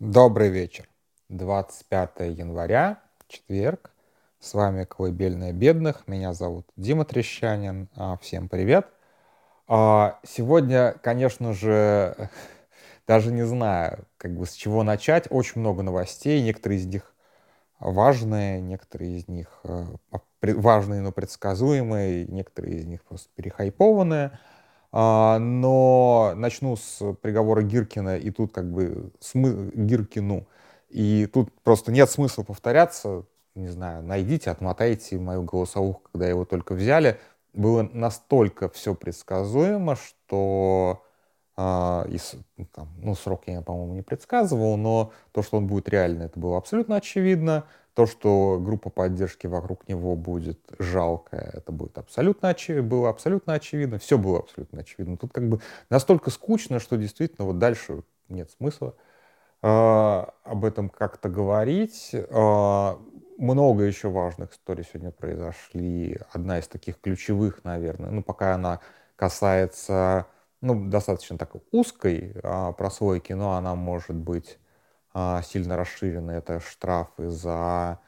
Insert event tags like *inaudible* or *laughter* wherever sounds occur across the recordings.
Добрый вечер. 25 января, четверг. С вами «Колыбельная бедных». Меня зовут Дима Трещанин. А, всем привет. А, сегодня, конечно же, *laughs* даже не знаю, как бы с чего начать. Очень много новостей. Некоторые из них важные, некоторые из них э, важные, но предсказуемые, некоторые из них просто перехайпованные. А, но начну с приговора Гиркина, и тут как бы смы... Гиркину, и тут просто нет смысла повторяться, не знаю, найдите, отмотайте мою голосовуху, когда его только взяли. Было настолько все предсказуемо, что э, и, там, ну, срок я, по-моему, не предсказывал, но то, что он будет реально, это было абсолютно очевидно. То, что группа поддержки вокруг него будет жалкая, это будет абсолютно очевидно, было абсолютно очевидно, все было абсолютно очевидно. Тут как бы настолько скучно, что действительно вот дальше нет смысла э, об этом как-то говорить. Э, много еще важных историй сегодня произошли. Одна из таких ключевых, наверное, ну пока она касается ну, достаточно так узкой э, прослойки, но она может быть сильно расширены. Это штрафы за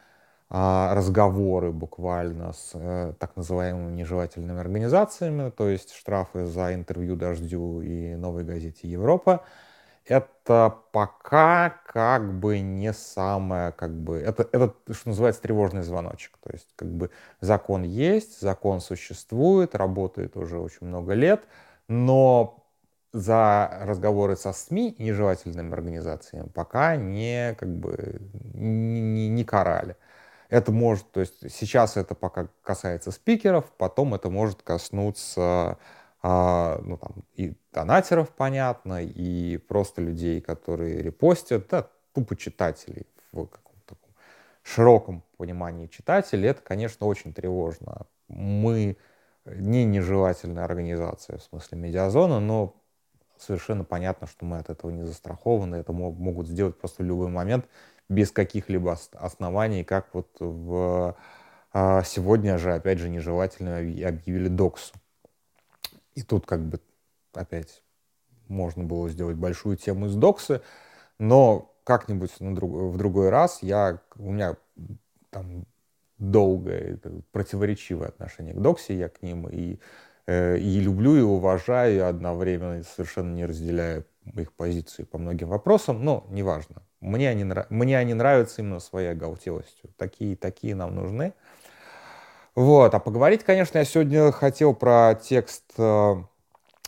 а, разговоры буквально с э, так называемыми нежелательными организациями, то есть штрафы за интервью «Дождю» и «Новой газете Европа». Это пока как бы не самое, как бы, это, это, что называется, тревожный звоночек. То есть, как бы, закон есть, закон существует, работает уже очень много лет, но за разговоры со СМИ нежелательными организациями пока не, как бы, не, не карали. Это может, то есть сейчас это пока касается спикеров, потом это может коснуться а, ну, там, и донатеров, понятно, и просто людей, которые репостят, да, тупо читателей в каком-то таком широком понимании читателей. Это, конечно, очень тревожно. Мы не нежелательная организация в смысле медиазона, но совершенно понятно, что мы от этого не застрахованы. Это могут сделать просто в любой момент без каких-либо оснований, как вот в а, сегодня же, опять же, нежелательно объявили доксу. И тут как бы опять можно было сделать большую тему из доксы, но как-нибудь в другой раз я, у меня там долгое противоречивое отношение к доксе, я к ним и Э, и люблю, и уважаю, и одновременно совершенно не разделяю их позиции по многим вопросам, но неважно. Мне они, мне они нравятся именно своей оголтелостью. Такие, такие нам нужны. Вот. А поговорить, конечно, я сегодня хотел про текст э,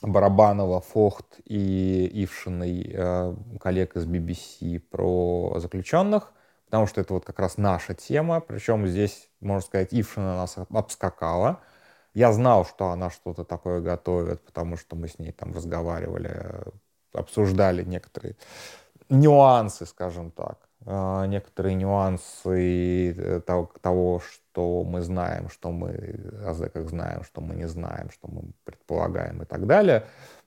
Барабанова, Фохт и Ившиной, э, коллег из BBC, про заключенных, потому что это вот как раз наша тема. Причем здесь, можно сказать, Ившина нас обскакала – я знал, что она что-то такое готовит, потому что мы с ней там разговаривали, обсуждали некоторые нюансы, скажем так, а, некоторые нюансы э, того, что мы знаем, что мы о зэках знаем, что мы не знаем, что мы предполагаем и так далее.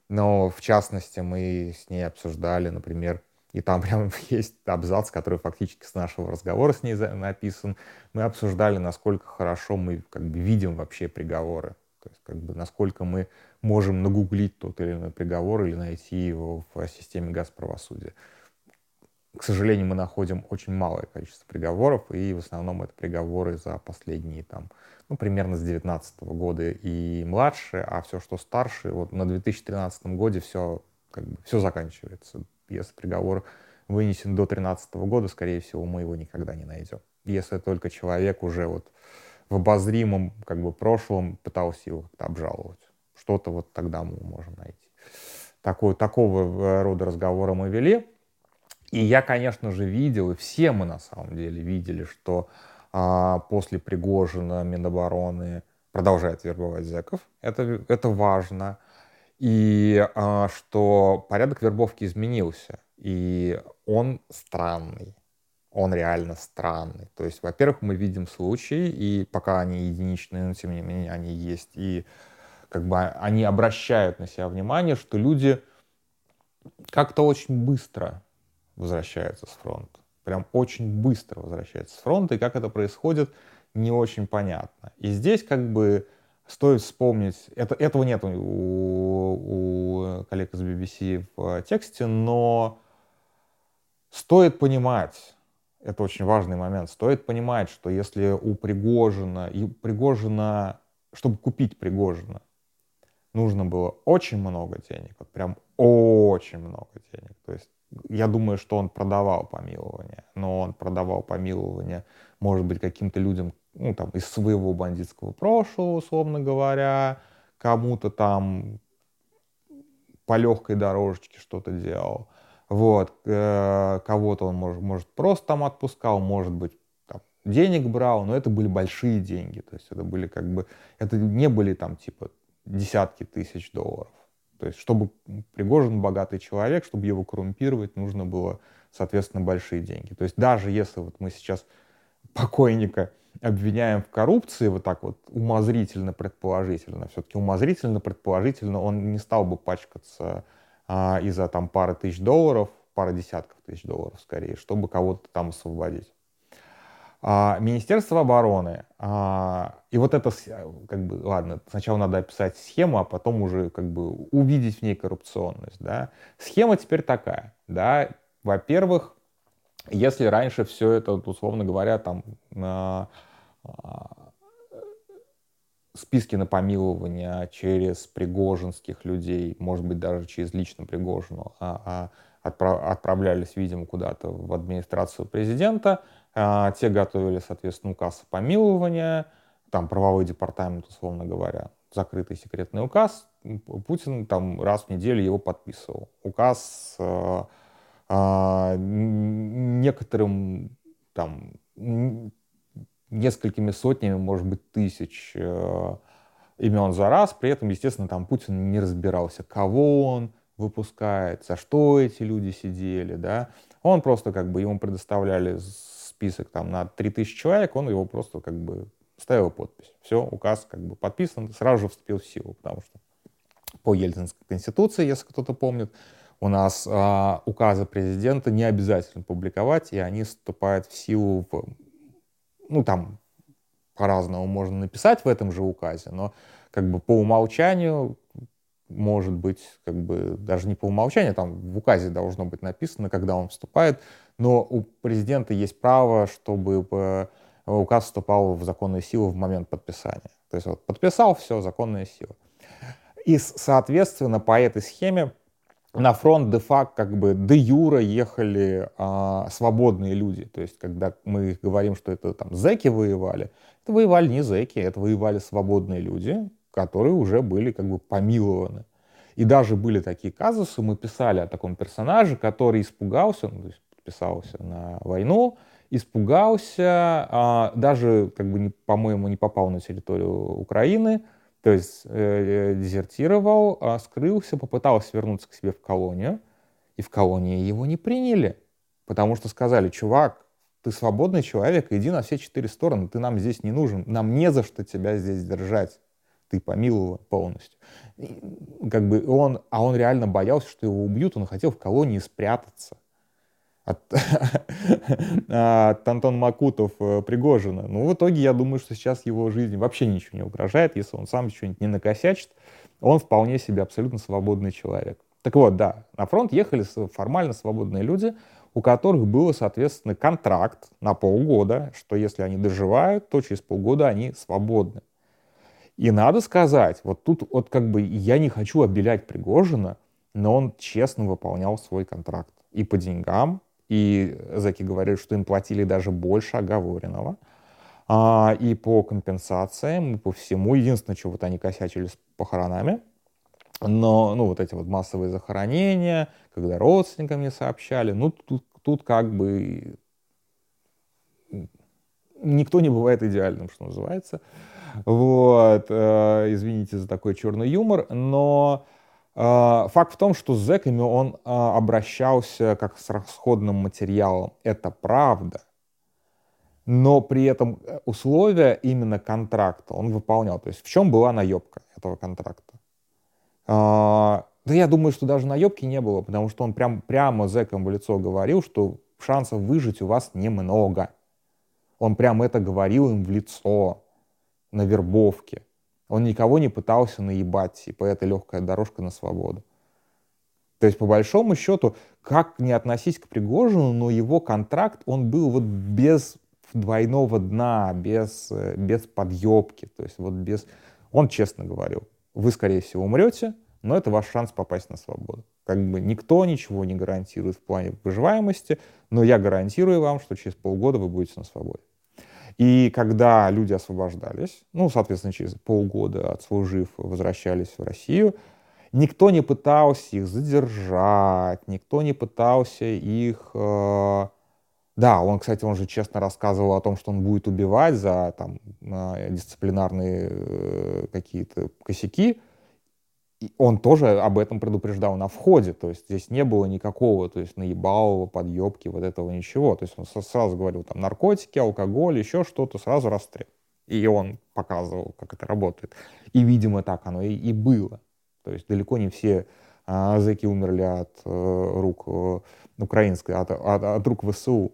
Но в частности мы с ней обсуждали, например, и там *laughs* прям есть абзац, который фактически с нашего разговора с ней написан. Мы обсуждали, насколько хорошо мы как бы видим вообще приговоры. То есть как бы насколько мы можем нагуглить тот или иной приговор или найти его в системе газправосудия. К сожалению, мы находим очень малое количество приговоров, и в основном это приговоры за последние там, ну, примерно с 2019 года и младше, а все, что старше, вот на 2013 годе все, как бы, все заканчивается если приговор вынесен до 2013 года, скорее всего, мы его никогда не найдем. Если только человек уже вот в обозримом как бы прошлом пытался его как-то обжаловать. Что-то вот тогда мы можем найти. Такой, такого э, рода разговора мы вели. И я, конечно же, видел, и все мы на самом деле видели, что а, после Пригожина Минобороны продолжает вербовать зэков. Это, это важно и а, что порядок вербовки изменился, и он странный. Он реально странный. То есть, во-первых, мы видим случаи, и пока они единичные, но тем не менее они есть, и как бы они обращают на себя внимание, что люди как-то очень быстро возвращаются с фронта. Прям очень быстро возвращаются с фронта, и как это происходит, не очень понятно. И здесь как бы Стоит вспомнить, это, этого нет у, у коллег из BBC в тексте, но стоит понимать, это очень важный момент, стоит понимать, что если у Пригожина, и Пригожина, чтобы купить Пригожина, нужно было очень много денег, вот прям очень много денег. То есть я думаю, что он продавал помилование, но он продавал помилование, может быть, каким-то людям, ну, там, из своего бандитского прошлого, условно говоря, кому-то там по легкой дорожечке что-то делал. Вот, э, кого-то он, может, может, просто там отпускал, может быть, там, денег брал, но это были большие деньги, то есть это были как бы, это не были там типа десятки тысяч долларов. То есть, чтобы Пригожин богатый человек, чтобы его коррумпировать, нужно было, соответственно, большие деньги. То есть, даже если вот мы сейчас покойника обвиняем в коррупции, вот так вот умозрительно, предположительно, все-таки умозрительно, предположительно, он не стал бы пачкаться а, из-за там пары тысяч долларов, пары десятков тысяч долларов скорее, чтобы кого-то там освободить. А, Министерство обороны. А, и вот это, как бы, ладно, сначала надо описать схему, а потом уже как бы увидеть в ней коррупционность. Да? Схема теперь такая. Да? Во-первых, если раньше все это, условно говоря, там а, списки на помилование через пригожинских людей, может быть, даже через лично Пригожину, а, а отправлялись, видимо, куда-то в администрацию президента – а, те готовили, соответственно, указ о помиловании, там правовой департамент, условно говоря, закрытый секретный указ. Путин там раз в неделю его подписывал. Указ э, э, некоторым там несколькими сотнями, может быть, тысяч э, имен за раз. При этом, естественно, там Путин не разбирался, кого он выпускает, за что эти люди сидели, да. Он просто как бы ему предоставляли список там на 3000 человек, он его просто как бы ставил подпись. Все, указ как бы подписан, сразу же вступил в силу, потому что по Ельцинской конституции, если кто-то помнит, у нас а, указы президента не обязательно публиковать, и они вступают в силу в, ну там по-разному можно написать в этом же указе, но как бы по умолчанию может быть, как бы даже не по умолчанию, там в указе должно быть написано, когда он вступает, но у президента есть право, чтобы э, указ вступал в законную силу в момент подписания. То есть вот подписал, все, законная сила. И, соответственно, по этой схеме на фронт де-факто, как бы де юра ехали а, свободные люди. То есть, когда мы говорим, что это там зеки воевали, это воевали не зеки, это воевали свободные люди, которые уже были как бы помилованы. И даже были такие казусы, мы писали о таком персонаже, который испугался, ну, то есть подписался на войну, испугался, а, даже, как бы, по-моему, не попал на территорию Украины, то есть э, дезертировал, а, скрылся, попытался вернуться к себе в колонию, и в колонии его не приняли, потому что сказали, чувак, ты свободный человек, иди на все четыре стороны, ты нам здесь не нужен, нам не за что тебя здесь держать ты помиловал полностью. И, как бы он, а он реально боялся, что его убьют, он хотел в колонии спрятаться от, *laughs* от Антон Макутов э, Пригожина. Ну, в итоге, я думаю, что сейчас его жизни вообще ничего не угрожает, если он сам что-нибудь не накосячит, он вполне себе абсолютно свободный человек. Так вот, да, на фронт ехали формально свободные люди, у которых был, соответственно, контракт на полгода, что если они доживают, то через полгода они свободны. И надо сказать, вот тут вот как бы я не хочу обелять Пригожина, но он честно выполнял свой контракт. И по деньгам, и Заки говорили, что им платили даже больше оговоренного, а, и по компенсациям, и по всему. Единственное, что вот они косячили с похоронами, но, ну, вот эти вот массовые захоронения, когда родственникам не сообщали, ну, тут, тут как бы никто не бывает идеальным, что называется. Вот, э, извините за такой черный юмор, но факт в том, что с зэками он э, обращался как с расходным материалом. Это правда. Но при этом условия именно контракта он выполнял. То есть в чем была наебка этого контракта? Да я думаю, что даже наебки не было, потому что он прям, прямо зэкам в лицо говорил, что шансов выжить у вас немного. Он прям это говорил им в лицо на вербовке. Он никого не пытался наебать, типа это легкая дорожка на свободу. То есть, по большому счету, как не относись к Пригожину, но его контракт, он был вот без двойного дна, без, э, без подъебки, то есть вот без... Он честно говорил, вы, скорее всего, умрете, но это ваш шанс попасть на свободу. Как бы никто ничего не гарантирует в плане выживаемости, но я гарантирую вам, что через полгода вы будете на свободе. И когда люди освобождались, ну, соответственно, через полгода отслужив, возвращались в Россию, никто не пытался их задержать, никто не пытался их... Э... Да, он, кстати, он же честно рассказывал о том, что он будет убивать за там, э, дисциплинарные э, какие-то косяки, он тоже об этом предупреждал на входе, то есть здесь не было никакого, то есть наебалого, подъебки, вот этого ничего. То есть он сразу говорил, там, наркотики, алкоголь, еще что-то, сразу расстрел. И он показывал, как это работает. И, видимо, так оно и, и было. То есть далеко не все а, зэки умерли от а, рук а, украинской, от, от, от рук ВСУ.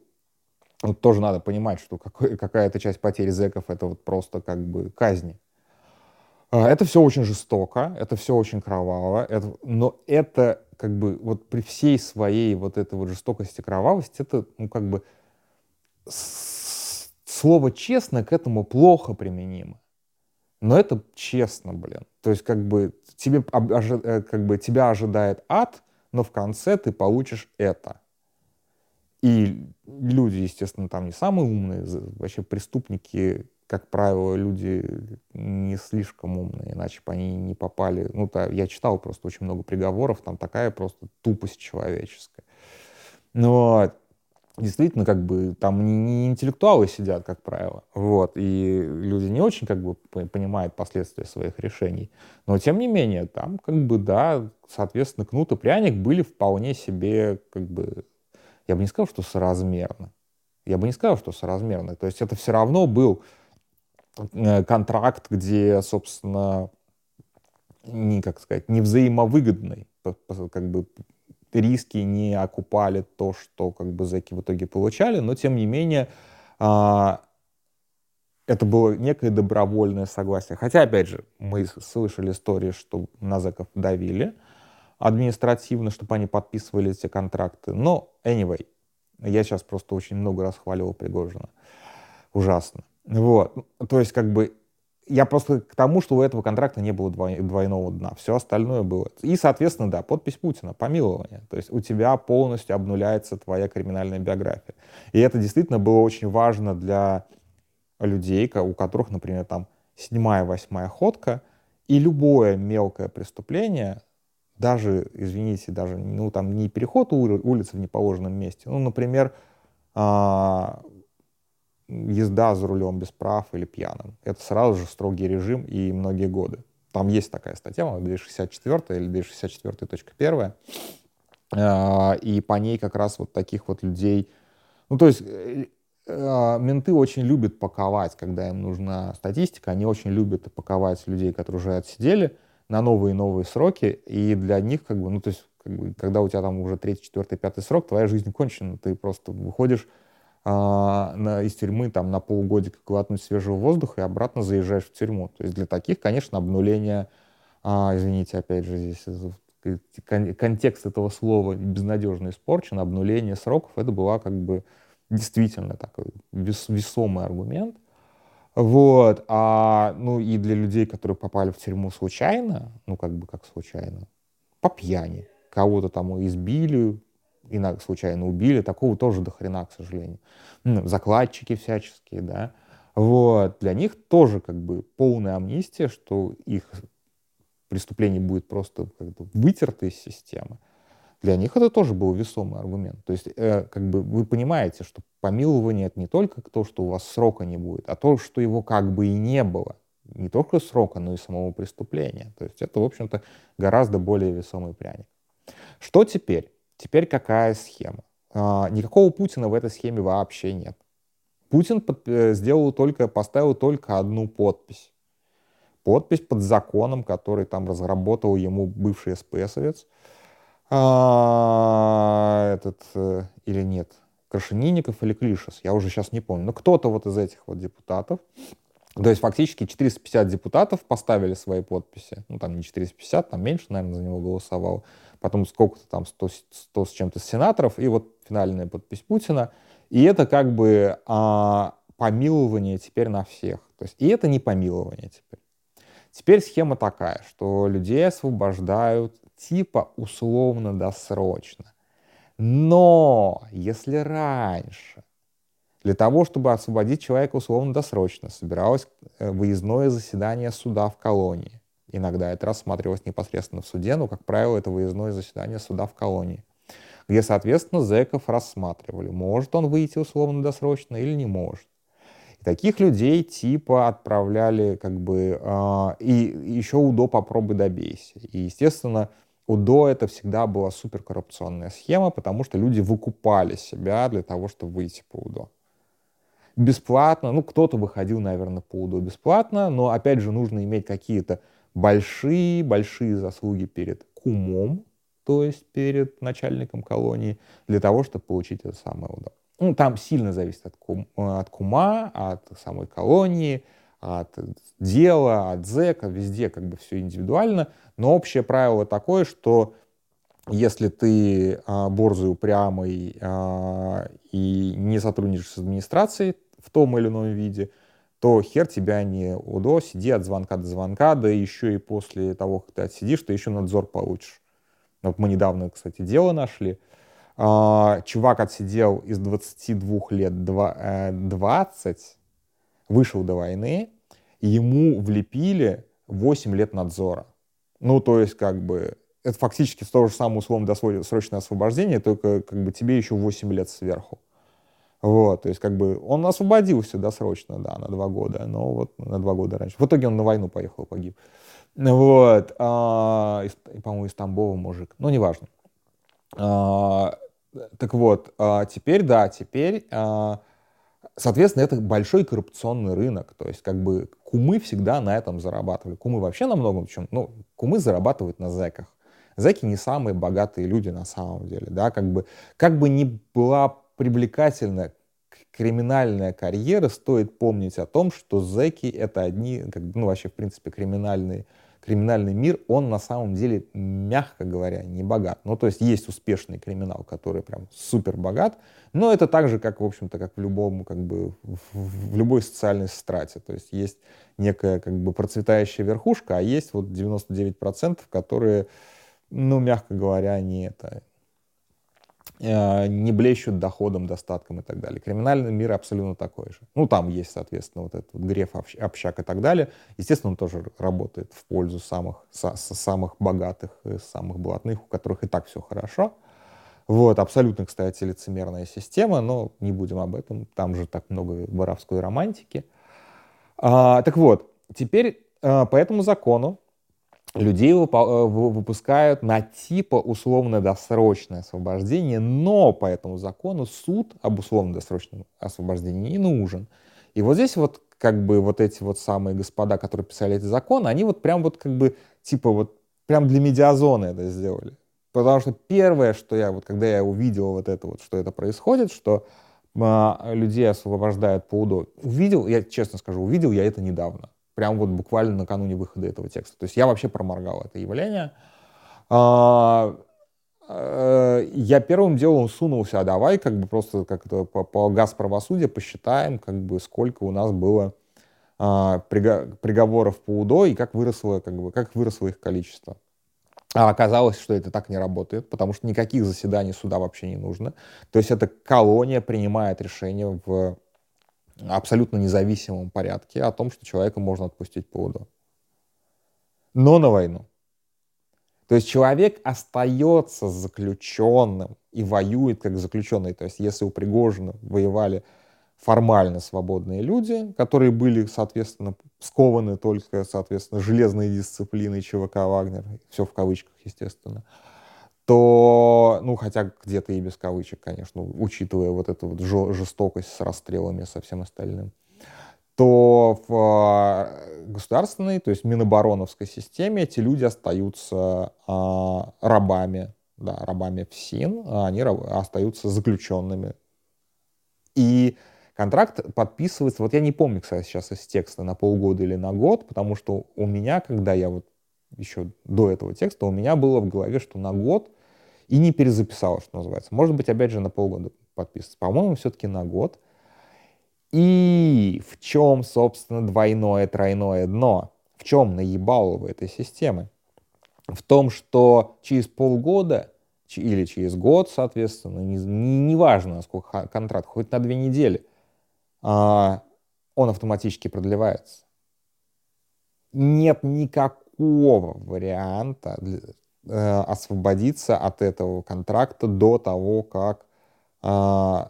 Вот тоже надо понимать, что какая-то часть потерь зэков это вот просто как бы казни. А, это все очень жестоко, это все очень кроваво, это, но это как бы вот при всей своей вот этой вот жестокости, кровавости, это ну как бы слово честно к этому плохо применимо. Но это честно, блин. То есть как бы тебе э, как бы тебя ожидает ад, но в конце ты получишь это. И люди, естественно, там не самые умные, вообще преступники как правило, люди не слишком умные, иначе бы они не попали. Ну, то, я читал просто очень много приговоров, там такая просто тупость человеческая. Но действительно, как бы, там не, не интеллектуалы сидят, как правило, вот, и люди не очень, как бы, понимают последствия своих решений, но, тем не менее, там, как бы, да, соответственно, кнут и пряник были вполне себе, как бы, я бы не сказал, что соразмерны, я бы не сказал, что соразмерны, то есть это все равно был контракт, где, собственно, не, как сказать, не взаимовыгодный, как бы риски не окупали то, что как бы зэки в итоге получали, но тем не менее а, это было некое добровольное согласие. Хотя, опять же, мы слышали истории, что на зэков давили административно, чтобы они подписывали эти контракты. Но, anyway, я сейчас просто очень много расхваливал Пригожина. Ужасно. Вот. То есть, как бы, я просто к тому, что у этого контракта не было двойного дна. Все остальное было. И, соответственно, да, подпись Путина, помилование. То есть у тебя полностью обнуляется твоя криминальная биография. И это действительно было очень важно для людей, у которых, например, там седьмая, восьмая ходка, и любое мелкое преступление, даже, извините, даже, ну, там, не переход улицы в неположенном месте, ну, например, а, езда за рулем без прав или пьяным. Это сразу же строгий режим и многие годы. Там есть такая статья, 264 или 264.1, а, и по ней как раз вот таких вот людей, ну то есть э, а, менты очень любят паковать, когда им нужна статистика, они очень любят паковать людей, которые уже отсидели на новые и новые сроки, и для них как бы, ну то есть когда у тебя там уже третий, четвертый, пятый срок, твоя жизнь кончена, ты просто выходишь из тюрьмы там, на полугодика глотнуть свежего воздуха и обратно заезжаешь в тюрьму. То есть для таких, конечно, обнуление, а, извините, опять же, здесь контекст этого слова безнадежно испорчен, обнуление сроков, это была как бы действительно такой вес, весомый аргумент. Вот, а, ну и для людей, которые попали в тюрьму случайно, ну как бы как случайно, по пьяни, кого-то там избили, иногда случайно убили, такого тоже до хрена, к сожалению. Ну, закладчики всяческие, да. Вот, для них тоже как бы полная амнистия, что их преступление будет просто как-то вытерто из системы. Для них это тоже был весомый аргумент. То есть, э, как бы вы понимаете, что помилование это не только то, что у вас срока не будет, а то, что его как бы и не было. Не только срока, но и самого преступления. То есть это, в общем-то, гораздо более весомый пряник. Что теперь? Теперь какая схема? А, никакого Путина в этой схеме вообще нет. Путин под, э, сделал только, поставил только одну подпись. Подпись под законом, который там разработал ему бывший СПСовец. А, этот, э, или нет, Крашенинников или Клишес, я уже сейчас не помню. Но кто-то вот из этих вот депутатов, то есть фактически 450 депутатов поставили свои подписи. Ну, там не 450, там меньше, наверное, за него голосовало потом сколько-то там, 100, 100 с чем-то сенаторов, и вот финальная подпись Путина. И это как бы а, помилование теперь на всех. То есть, и это не помилование теперь. Теперь схема такая, что людей освобождают типа условно-досрочно. Но если раньше для того, чтобы освободить человека условно-досрочно, собиралось э, выездное заседание суда в колонии. Иногда это рассматривалось непосредственно в суде, но, как правило, это выездное заседание суда в колонии, где, соответственно, зэков рассматривали, может он выйти условно-досрочно или не может. И таких людей типа отправляли как бы... Э, и еще УДО попробуй добейся. И, естественно, УДО это всегда была суперкоррупционная схема, потому что люди выкупали себя для того, чтобы выйти по УДО бесплатно. Ну, кто-то выходил, наверное, по УДО бесплатно, но, опять же, нужно иметь какие-то большие-большие заслуги перед кумом, то есть перед начальником колонии, для того, чтобы получить это самое УДО. Ну, там сильно зависит от, кум, от кума, от самой колонии, от дела, от зэка, везде как бы все индивидуально, но общее правило такое, что если ты а, борзый, упрямый а, и не сотрудничаешь с администрацией в том или ином виде, то хер тебя не УДО, сиди от звонка до звонка, да еще и после того, как ты отсидишь, ты еще надзор получишь. Вот мы недавно, кстати, дело нашли. А, чувак отсидел из 22 лет 20, э, вышел до войны, ему влепили 8 лет надзора. Ну, то есть, как бы, это фактически то же самое условно-досрочное освобождение, только как бы тебе еще 8 лет сверху. Вот, то есть как бы он освободился досрочно, да, на два года, но вот на два года раньше. В итоге он на войну поехал, погиб. Вот, а, по-моему, из Тамбова мужик, ну, неважно. А, так вот, а, теперь, да, теперь, а, соответственно, это большой коррупционный рынок, то есть как бы кумы всегда на этом зарабатывали. Кумы вообще на многом чем, ну, кумы зарабатывают на зэках. Зэки не самые богатые люди на самом деле, да, как бы, как бы ни была привлекательна криминальная карьера, стоит помнить о том, что зэки это одни, как ну вообще в принципе криминальный, криминальный мир, он на самом деле, мягко говоря, не богат. Ну то есть есть успешный криминал, который прям супер богат, но это так же, как, в общем-то, как в любом, как бы, в, любой социальной страте. То есть есть некая, как бы, процветающая верхушка, а есть вот 99%, которые, ну, мягко говоря, не это, не блещут доходом, достатком и так далее. Криминальный мир абсолютно такой же. Ну, там есть, соответственно, вот этот вот греф, общак и так далее. Естественно, он тоже работает в пользу самых, са, самых богатых, самых блатных, у которых и так все хорошо. Вот, абсолютно, кстати, лицемерная система, но не будем об этом, там же так много воровской романтики. А, так вот, теперь а, по этому закону людей э, выпускают на типа условно-досрочное освобождение, но по этому закону суд об условно-досрочном освобождении не нужен. И вот здесь вот как бы вот эти вот самые господа, которые писали эти законы, они вот прям вот как бы типа вот прям для медиазоны это сделали. Потому что первое, что я вот, когда я увидел вот это вот, что это происходит, что а, людей освобождают по УДО, увидел, я честно скажу, увидел я это недавно прям вот буквально накануне выхода этого текста. То есть я вообще проморгал это явление. А, э, я первым делом сунулся, а давай как бы просто как то по, по газ правосудия посчитаем, как бы сколько у нас было а, приговоров по УДО и как выросло, как бы, как выросло их количество. А оказалось, что это так не работает, потому что никаких заседаний суда вообще не нужно. То есть эта колония принимает решение в абсолютно независимом порядке о том, что человека можно отпустить по УДО. Но на войну. То есть человек остается заключенным и воюет как заключенный. То есть если у Пригожина воевали формально свободные люди, которые были, соответственно, скованы только, соответственно, железной дисциплиной ЧВК «Вагнер», все в кавычках, естественно, то, ну, хотя где-то и без кавычек, конечно, учитывая вот эту вот жестокость с расстрелами со всем остальным, то в а, государственной, то есть Минобороновской системе эти люди остаются а, рабами, да, рабами в СИН, а они остаются заключенными. И контракт подписывается, вот я не помню, кстати, сейчас из текста, на полгода или на год, потому что у меня, когда я вот еще до этого текста, у меня было в голове, что на год, и не перезаписала, что называется. Может быть, опять же, на полгода подписываться. По-моему, все-таки на год. И в чем, собственно, двойное, тройное дно? В чем наебало в этой системы? В том, что через полгода или через год, соответственно, неважно, не, не сколько контракт, хоть на две недели, а, он автоматически продлевается. Нет никакого варианта э, освободиться от этого контракта до того, как э,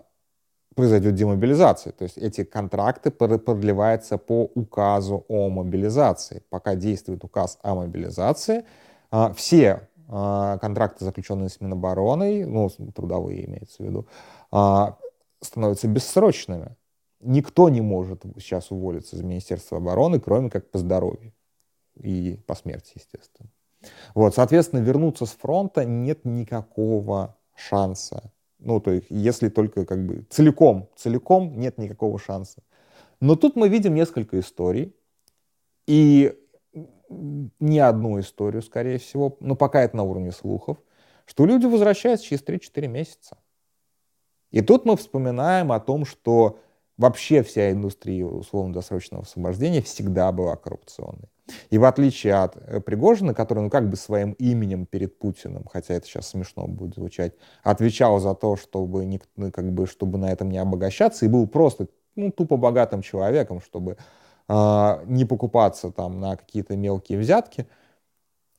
произойдет демобилизация. То есть эти контракты продлеваются по указу о мобилизации. Пока действует указ о мобилизации, э, все э, контракты, заключенные с Минобороной, ну, трудовые имеется в виду, становятся бессрочными никто не может сейчас уволиться из Министерства обороны, кроме как по здоровью и по смерти, естественно. Вот, соответственно, вернуться с фронта нет никакого шанса. Ну, то есть, если только как бы целиком, целиком нет никакого шанса. Но тут мы видим несколько историй, и не одну историю, скорее всего, но пока это на уровне слухов, что люди возвращаются через 3-4 месяца. И тут мы вспоминаем о том, что вообще вся индустрия условно-досрочного освобождения всегда была коррупционной. И в отличие от э, Пригожина, который, ну, как бы своим именем перед Путиным, хотя это сейчас смешно будет звучать, отвечал за то, чтобы, не, ну, как бы, чтобы на этом не обогащаться, и был просто, ну, тупо богатым человеком, чтобы э, не покупаться там на какие-то мелкие взятки,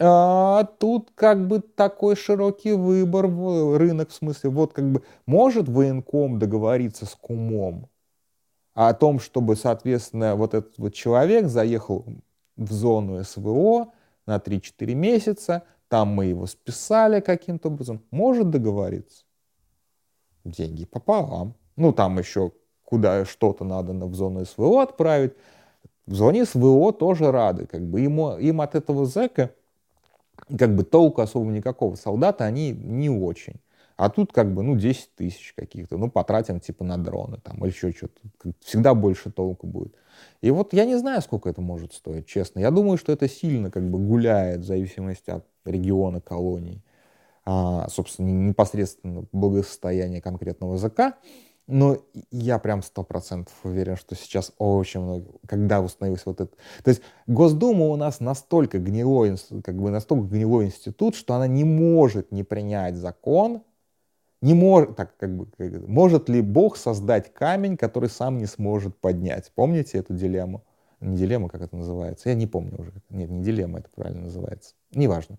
а тут как бы такой широкий выбор, рынок в смысле, вот как бы может военком договориться с кумом, о том, чтобы, соответственно, вот этот вот человек заехал в зону СВО на 3-4 месяца, там мы его списали каким-то образом, может договориться. Деньги пополам. Ну, там еще куда что-то надо в зону СВО отправить. В зоне СВО тоже рады. Как бы ему, им от этого зэка как бы толку особо никакого. Солдата они не очень. А тут как бы, ну, 10 тысяч каких-то, ну, потратим типа на дроны там или еще что-то. Всегда больше толку будет. И вот я не знаю, сколько это может стоить, честно. Я думаю, что это сильно как бы гуляет в зависимости от региона колонии, а, собственно, непосредственно благосостояния конкретного языка. Но я прям сто процентов уверен, что сейчас очень много, когда установился вот это. То есть Госдума у нас настолько гнилой, как бы настолько гнилой институт, что она не может не принять закон, не может, так как бы, может ли Бог создать камень, который сам не сможет поднять? Помните эту дилемму? Не дилемма, как это называется? Я не помню уже. Нет, не дилемма, это правильно называется. Неважно.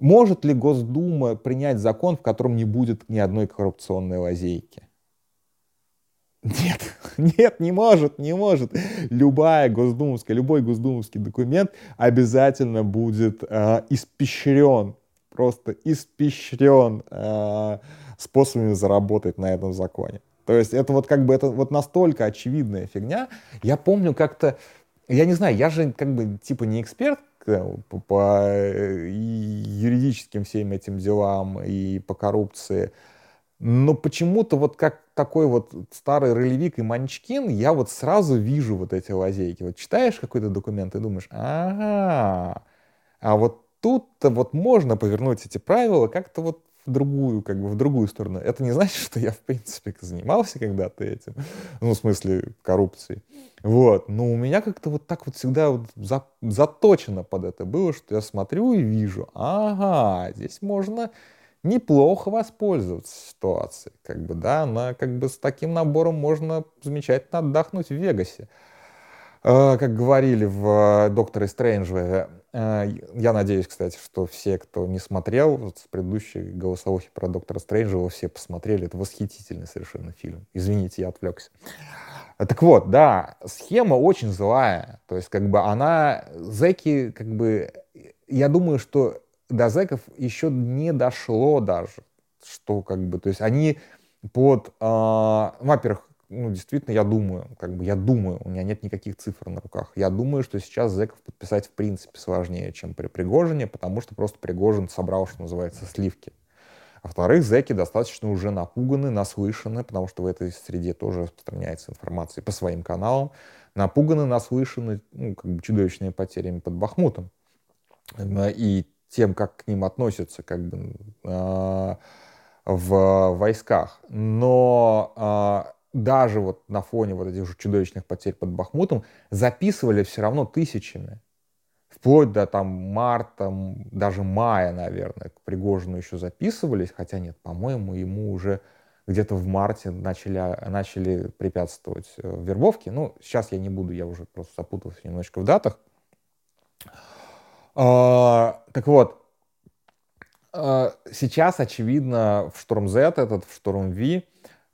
Может ли Госдума принять закон, в котором не будет ни одной коррупционной лазейки? Нет, *laughs* нет, не может, не может. Любая госдумовская, любой госдумовский документ обязательно будет э, испещрен, просто испещрен э, способами заработать на этом законе. То есть это вот как бы это вот настолько очевидная фигня. Я помню как-то, я не знаю, я же как бы типа не эксперт э, по, по э, юридическим всем этим делам и по коррупции, но почему-то вот как такой вот старый ролевик и манчкин, я вот сразу вижу вот эти лазейки. Вот читаешь какой-то документ и думаешь, ага, а вот тут-то вот можно повернуть эти правила как-то вот в другую, как бы в другую сторону. Это не значит, что я, в принципе, занимался когда-то этим, ну, в смысле, коррупцией. Вот. Но у меня как-то вот так вот всегда вот за, заточено под это было, что я смотрю и вижу, ага, здесь можно неплохо воспользоваться ситуацией. Как бы, да, на, как бы с таким набором можно замечательно отдохнуть в Вегасе. Э, как говорили в «Докторе Стрэнджеве», Э, я надеюсь, кстати, что все, кто не смотрел вот с предыдущей голосовухи про Доктора Стрэнджа, его все посмотрели. Это восхитительный совершенно фильм. Извините, я отвлекся. Так вот, да, схема очень злая. То есть, как бы она... Зеки, как бы... Я думаю, что до зеков еще не дошло даже, что как бы... То есть они под... Э, во-первых, ну, действительно, я думаю, как бы я думаю, у меня нет никаких цифр на руках. Я думаю, что сейчас зэков подписать в принципе сложнее, чем при Пригожине, потому что просто Пригожин собрал, что называется, сливки. А во-вторых, зэки достаточно уже напуганы, наслышаны, потому что в этой среде тоже распространяется информация по своим каналам, напуганы, наслышаны, ну, как бы чудовищными потерями под Бахмутом. и тем, как к ним относятся как бы э, в войсках. Но э, даже вот на фоне вот этих же чудовищных потерь под Бахмутом записывали все равно тысячами. Вплоть до там марта, даже мая, наверное, к Пригожину еще записывались, хотя нет, по-моему, ему уже где-то в марте начали, начали препятствовать э, вербовке. Ну, сейчас я не буду, я уже просто запутался немножечко в датах. А, так вот, а, сейчас, очевидно, в Шторм Z, этот, в Шторм V,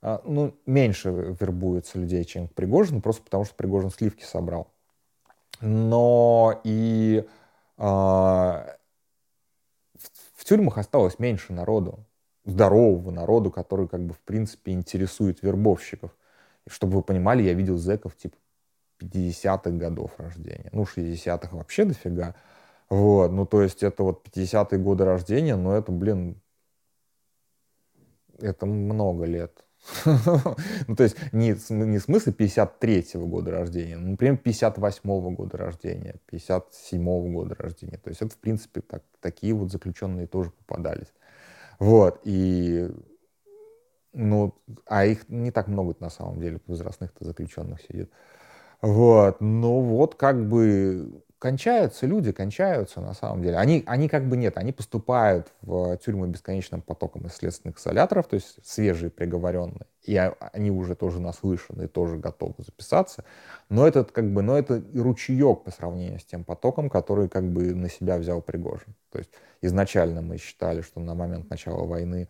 ну, меньше вербуется людей, чем к Пригожину, просто потому что Пригожин сливки собрал. Но и а, в, тюрьмах осталось меньше народу, здорового народу, который, как бы, в принципе, интересует вербовщиков. Чтобы вы понимали, я видел зэков, типа, 50-х годов рождения. Ну, 60-х вообще дофига. Вот, ну, то есть это вот 50-е годы рождения, но это, блин, это много лет. Ну, то есть не, не в смысле 53-го года рождения, ну, например, 58-го года рождения, 57-го года рождения. То есть это, в принципе, так, такие вот заключенные тоже попадались. Вот, и ну, а их не так много на самом деле, возрастных-то заключенных сидит. Вот, ну вот как бы кончаются люди, кончаются на самом деле. Они, они как бы нет, они поступают в тюрьму бесконечным потоком из следственных изоляторов, то есть свежие приговоренные, и они уже тоже наслышаны, тоже готовы записаться. Но этот как бы, но это ручеек по сравнению с тем потоком, который как бы на себя взял Пригожин. То есть изначально мы считали, что на момент начала войны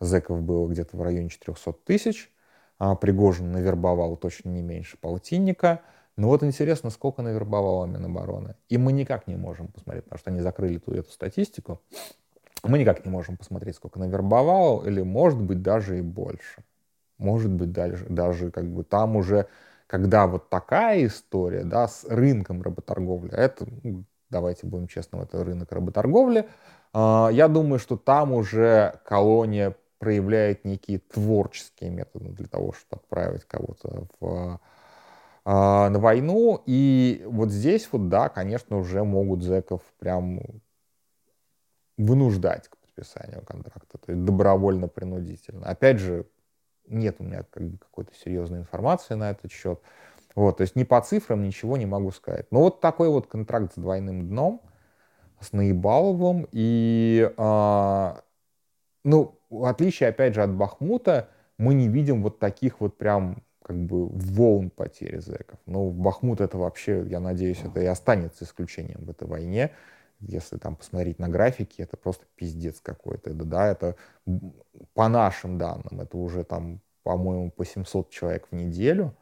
зэков было где-то в районе 400 тысяч, а Пригожин навербовал точно не меньше полтинника – ну вот интересно, сколько навербовала Минобороны. И мы никак не можем посмотреть, потому что они закрыли ту эту статистику. Мы никак не можем посмотреть, сколько навербовал, или может быть даже и больше. Может быть даже, даже как бы там уже, когда вот такая история, да, с рынком работорговли, а это, ну, давайте будем честным, это рынок работорговли, а, я думаю, что там уже колония проявляет некие творческие методы для того, чтобы отправить кого-то в на войну. И вот здесь вот, да, конечно, уже могут зэков прям вынуждать к подписанию контракта, то есть добровольно-принудительно. Опять же, нет у меня какой-то серьезной информации на этот счет. Вот, то есть ни по цифрам ничего не могу сказать. Но вот такой вот контракт с двойным дном, с Наибаловым. И, а, ну, в отличие, опять же, от Бахмута, мы не видим вот таких вот прям как бы волн потери зэков. Но Бахмут это вообще, я надеюсь, это и останется исключением в этой войне. Если там посмотреть на графики, это просто пиздец какой-то. Да, да, это по нашим данным, это уже там, по-моему, по 700 человек в неделю.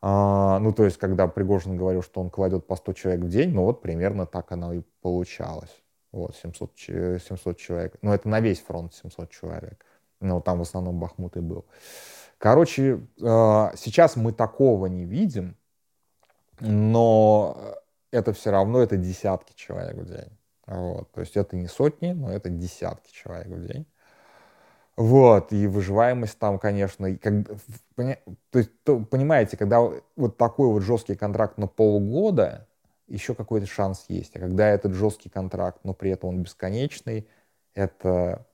А, ну, то есть, когда Пригожин говорил, что он кладет по 100 человек в день, ну, вот примерно так оно и получалось. Вот, 700, 700 человек. Ну, это на весь фронт 700 человек. Ну, там в основном Бахмут и был. Короче, а, сейчас мы такого не видим, но это все равно это десятки человек в день. Вот. То есть это не сотни, но это десятки человек в день. Вот, и выживаемость там, конечно, как, то есть, то, понимаете, когда вот такой вот жесткий контракт на полгода, еще какой-то шанс есть. А когда этот жесткий контракт, но при этом он бесконечный, это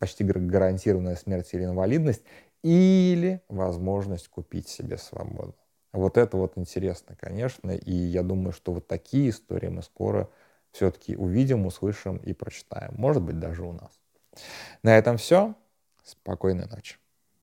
почти гарантированная смерть или инвалидность, или возможность купить себе свободу. Вот это вот интересно, конечно, и я думаю, что вот такие истории мы скоро все-таки увидим, услышим и прочитаем. Может быть, даже у нас. На этом все. Спокойной ночи.